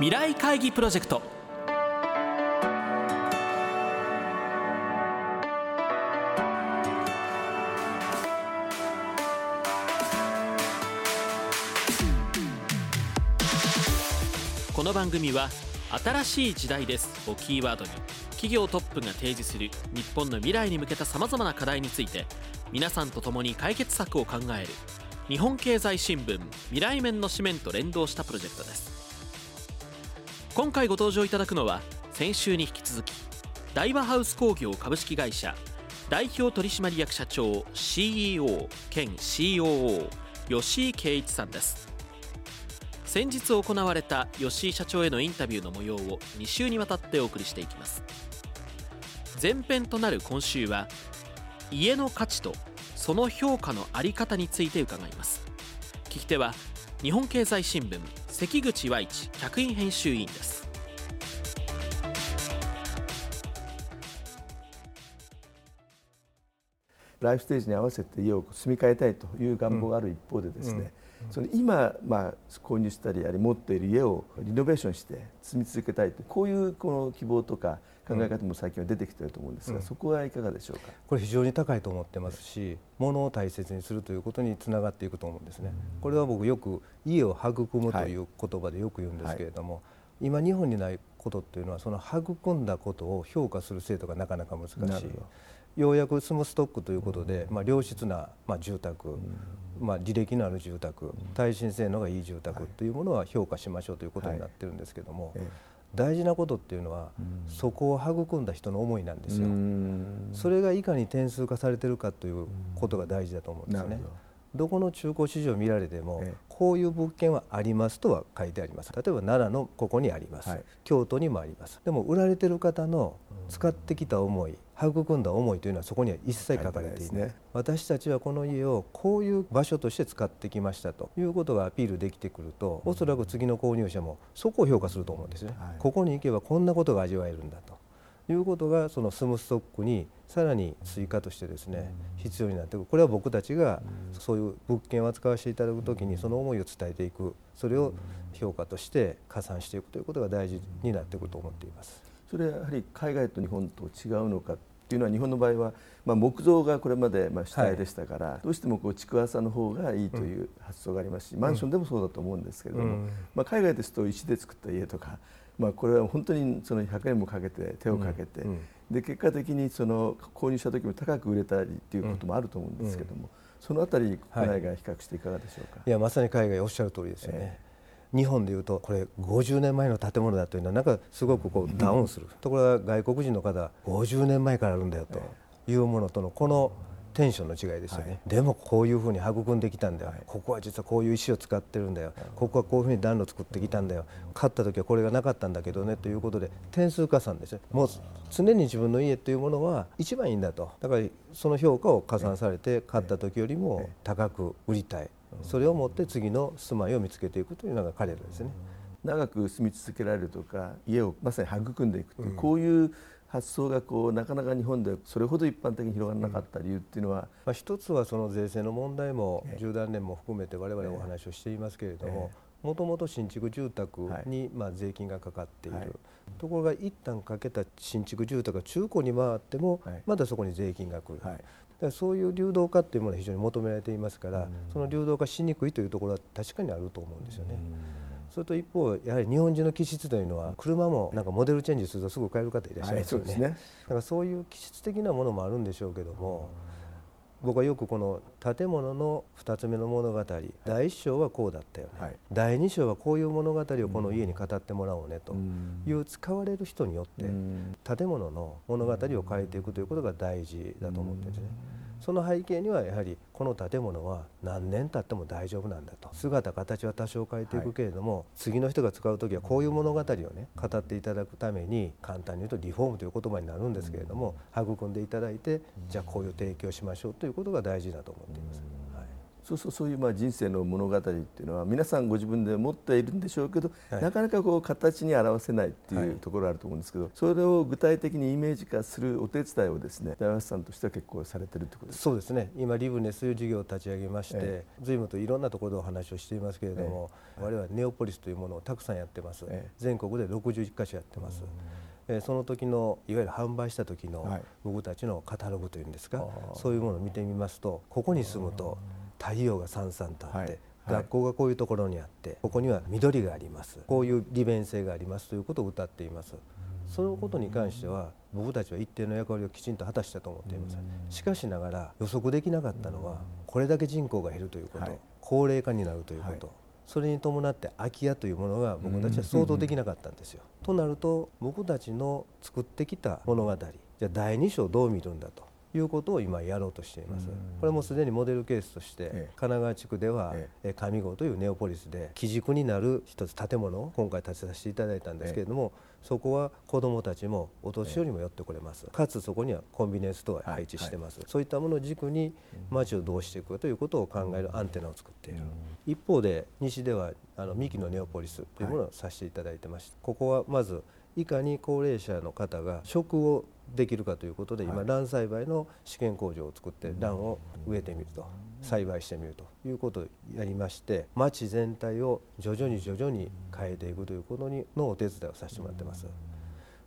未来会議プロジェクト。この番組は新しい時代です。をキーワードに企業トップが提示する日本の未来に向けたさまざまな課題について皆さんと共に解決策を考える日本経済新聞未来面の紙面と連動したプロジェクトです。今回ご登場いただくのは先週に引き続き大和ハウス工業株式会社代表取締役社長 CEO 兼 COO 吉井圭一さんです。先日行われた吉井社長へのインタビューの模様を2週にわたってお送りしていきます。前編となる今週は家の価値とその評価の在り方について伺います。聞き手は日本経済新聞関口和一客員編集員です。ライフステージに合わせて家を住み替えたいという願望がある一方でですね、その今、まあ、購入したりあ持っている家をリノベーションして住み続けたいとこういうこの希望とか考え方も最近は出てきていると思うんですが、うん、そこはいかがでしょうか？これ非常に高いと思ってますし物を大切にするということにつながっていくと思うんですね、うん、これは僕よく家を育むという言葉でよく言うんですけれども、はい、今日本にないことっていうのはその育んだことを評価する制度がなかなか難しい。ようやく住むストックということで、まあ、良質な、まあ、住宅、まあ、履歴のある住宅耐震性能がいい住宅とい。うものは評価しましょうということになってるんですけども、大事なことっていうのは、そこを育んだ人の思いなんですよ。それがいかに点数化されてるかということが大事だと思うんですね。ど。この中古市場見られても、こういう物件はありますとは書いてあります例えば奈良のここにあります、はい、京都にもあります。でも売られてる方の使ってきた思い育んだ思いというのはそこには一切書かれていない、ね、私たちはこの家をこういう場所として使ってきましたということがアピールできてくるとおそらく次の購入者もそこを評価すると思うんですね、はい、ここに行けばこんなことが味わえるんだということがその住むストックにさらに追加としてですね必要になってくる。これは僕たちがそういう物件を扱わせていただくときにその思いを伝えていく。それを評価として加算していくということが大事になってくると思っています。それはやはり海外と日本と違うのかっていうのは日本の場合は、まあ、木造がこれまでまあ主体でしたから、はい、どうしてもこう築浅の方がいいという発想がありますし、マンションでもそうだと思うんですけれども、まあ、海外ですと石で作った家とかまあ、これは本当にその100年もかけて手をかけて、うんうん、で結果的にその購入した時も高く売れたりっていうこともあると思うんですけども、うん、そのあたり国内外比較していかがでしょうか、はい、いやまさに海外おっしゃる通りですよね。えー、日本でいうとこれ50年前の建物だというのはなんかすごくこうダウンする、ところが外国人の方50年前からあるんだよとい。うものとのこのテンションの違いですよね、はい、でもこういうふうに育んできたんだよ、はい、ここは実はこういう石を使ってるんだよ、ここはこういうふうに暖炉作ってきたんだよ。買った時はこれがなかったんだけどねということで点数加算ですねもう常に自分の家というものは一番いいんだと。だからその評価を加算されて買った時よりも高く売りたいそれをもって次の住まいを見つけていくというのが彼らですね。長く住み続けられるとか家をまさに育んでいくという、うん、こういう発想がこうなかなか日本でそれほど一般的に広がらなかった理由っていうのは、うん、まあ、一つはその税制の問題も十何年も含めて我々お話をしていますけれどももともと新築住宅にまあ税金がかかっている、はい、ところが一旦かけた新築住宅が中古に回ってもまだそこに税金が来る、はい、らそういう流動化っていうものは非常に求められていますから、その流動化しにくいというところは確かにあると思うんですよね。それと一方やはり日本人の気質というのは車もなんかモデルチェンジするとすぐ買える方いらっしゃいますよねはい、ねだからそういう気質的なものもあるんでしょうけども、僕はよくこの建物の2つ目の物語、第1章はこうだったよね、はい、第2章はこういう物語をこの家に語ってもらおうねという使われる人によって建物の物語を変えていくということが大事だと思ってるんですね。その背景にはやはりこの建物は何年経っても大丈夫なんだと。姿形は多少変えていくけれども、はい、次の人が使う時はこういう物語をね語っていただくために簡単に言うとリフォームという言葉になるんですけれども、育んでいただいてじゃあこういう提供しましょうということが大事だと思っています。はいそうそうそういうまあ人生の物語っていうのは皆さんご自分で持っているんでしょうけど、はい、なかなかこう形に表せないっていうところがあると思うんですけど、それを具体的にイメージ化するお手伝いをですね大橋さんとしては結構されてるってことですそうですね。今リブネスという事業を立ち上げまして、ええ、随分といろんなところでお話をしていますけれども、ええ、我々ネオポリスというものをたくさんやってます、え、全国で61箇所やってます。えその時のいわゆる販売した時の僕たちのカタログというんですか、そういうものを見てみますとここに住むと太陽がさんさんとあって、学校がこういうところにあってここには緑があります。こういう利便性がありますということを謳っています。そのことに関しては僕たちは一定の役割をきちんと果たしたと思っています。しかしながら予測できなかったのはこれだけ人口が減るということ、高齢化になるということ、それに伴って空き家というものが僕たちは想像できなかったんですよ。となると僕たちの作ってきた物語じゃあ第2章どう見るんだということを今やろうとしています。これもすでにモデルケースとして、神奈川地区では、え上郷というネオポリスで基軸になる一つ建物を今回建てさせていただいたんですけれども、そこは子どもたちもお年寄りも寄ってこれます。かつそこにはコンビニエンスストア配置してます。そういったものを軸に街をどうしていくかということを考えるアンテナを作っている。一方で西ではあの三木のネオポリスというものをさせていただいてまして、ここはまずいかに高齢者の方が食をできるかということで今卵栽培の試験工場を作って卵を植えてみると栽培してみるということをやりまして町全体を徐々に徐々に変えていくということにのお手伝いをさせてもらってます。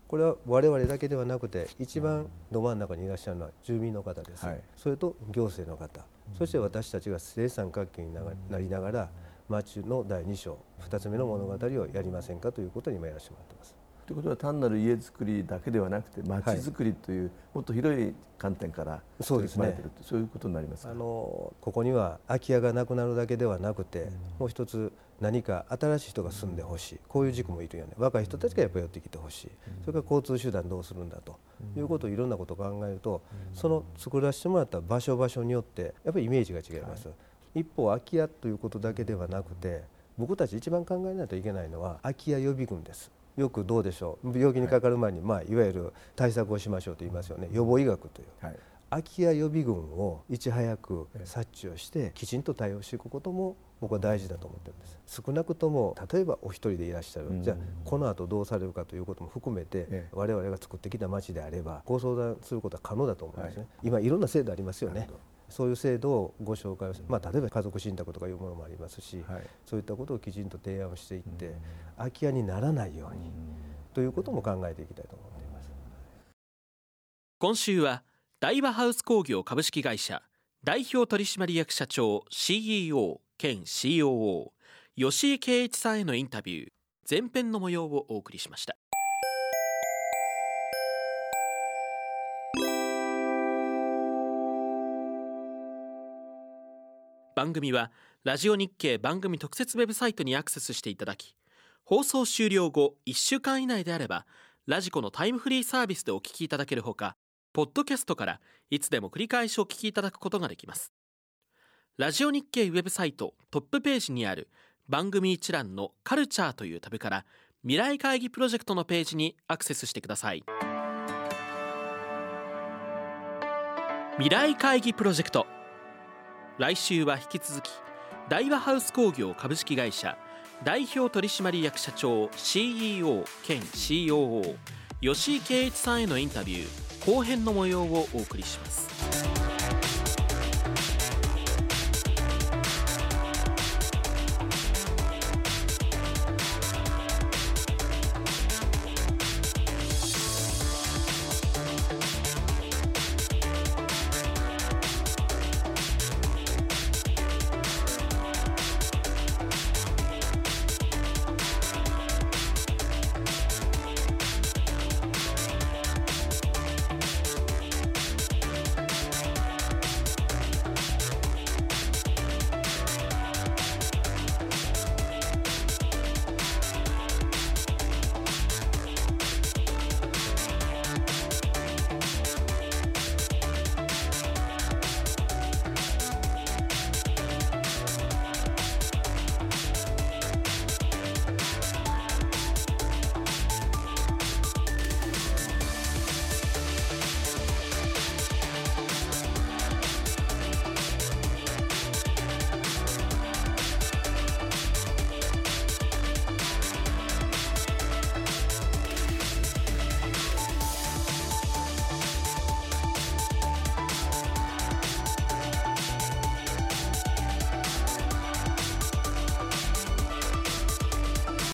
これは我々だけではなくて一番ど真ん中にいらっしゃるのは住民の方です、はい、それと行政の方。そして私たちが生産関係になりながら町の第2章2つ目の物語をやりませんかということに今やらせてもらってます。ということは単なる家づくりだけではなくて町づくりという、はい、もっと広い観点からそうですね。そういうことになりますあのここには空き家がなくなるだけではなくて、うん、もう一つ何か新しい人が住んでほしい。こういう軸もいるよね。若い人たちがやっぱり寄ってきてほしい、うん、それから交通手段どうするんだと。いうことをいろんなことを考えると、うん、その作らせてもらった場所場所によってやっぱりイメージが違います、はい、一方空き家ということだけではなくて僕たち一番考えないといけないのは空き家予備軍ですよくどうでしょう？病気にかかる前に、まあ、いわゆる対策をしましょうと言いますよね。予防医学という、はい、空き家予備軍をいち早く察知をしてきちんと対応していくことも僕は大事だと思ってるんです。少なくとも例えばお一人でいらっしゃる、じゃあこの後どうされるかということも含めて、我々が作ってきた町であればご相談することは可能だと思うんですね、今いろんな制度ありますよね。そういう制度をご紹介をまあ、例えば家族信託とかいうものもありますし、はい、そういったことをきちんと提案をしていって、空き家にならないように、ということも考えていきたいと思っています。今週は大和ハウス工業株式会社代表取締役社長 CEO 兼 COO 吉井圭一さんへのインタビュー前編の模様をお送りしました。番組はラジオ日経番組特設ウェブサイトにアクセスしていただき放送終了後1週間以内であればラジコのタイムフリーサービスでお聞きいただけるほかポッドキャストからいつでも繰り返しお聞きいただくことができます。ラジオ日経ウェブサイトトップページにある番組一覧のカルチャーというタブから未来会議プロジェクトのページにアクセスしてください。未来会議プロジェクト。来週は引き続き大和ハウス工業株式会社代表取締役社長 CEO 兼 COO 吉井圭一さんへのインタビュー後編の模様をお送りします。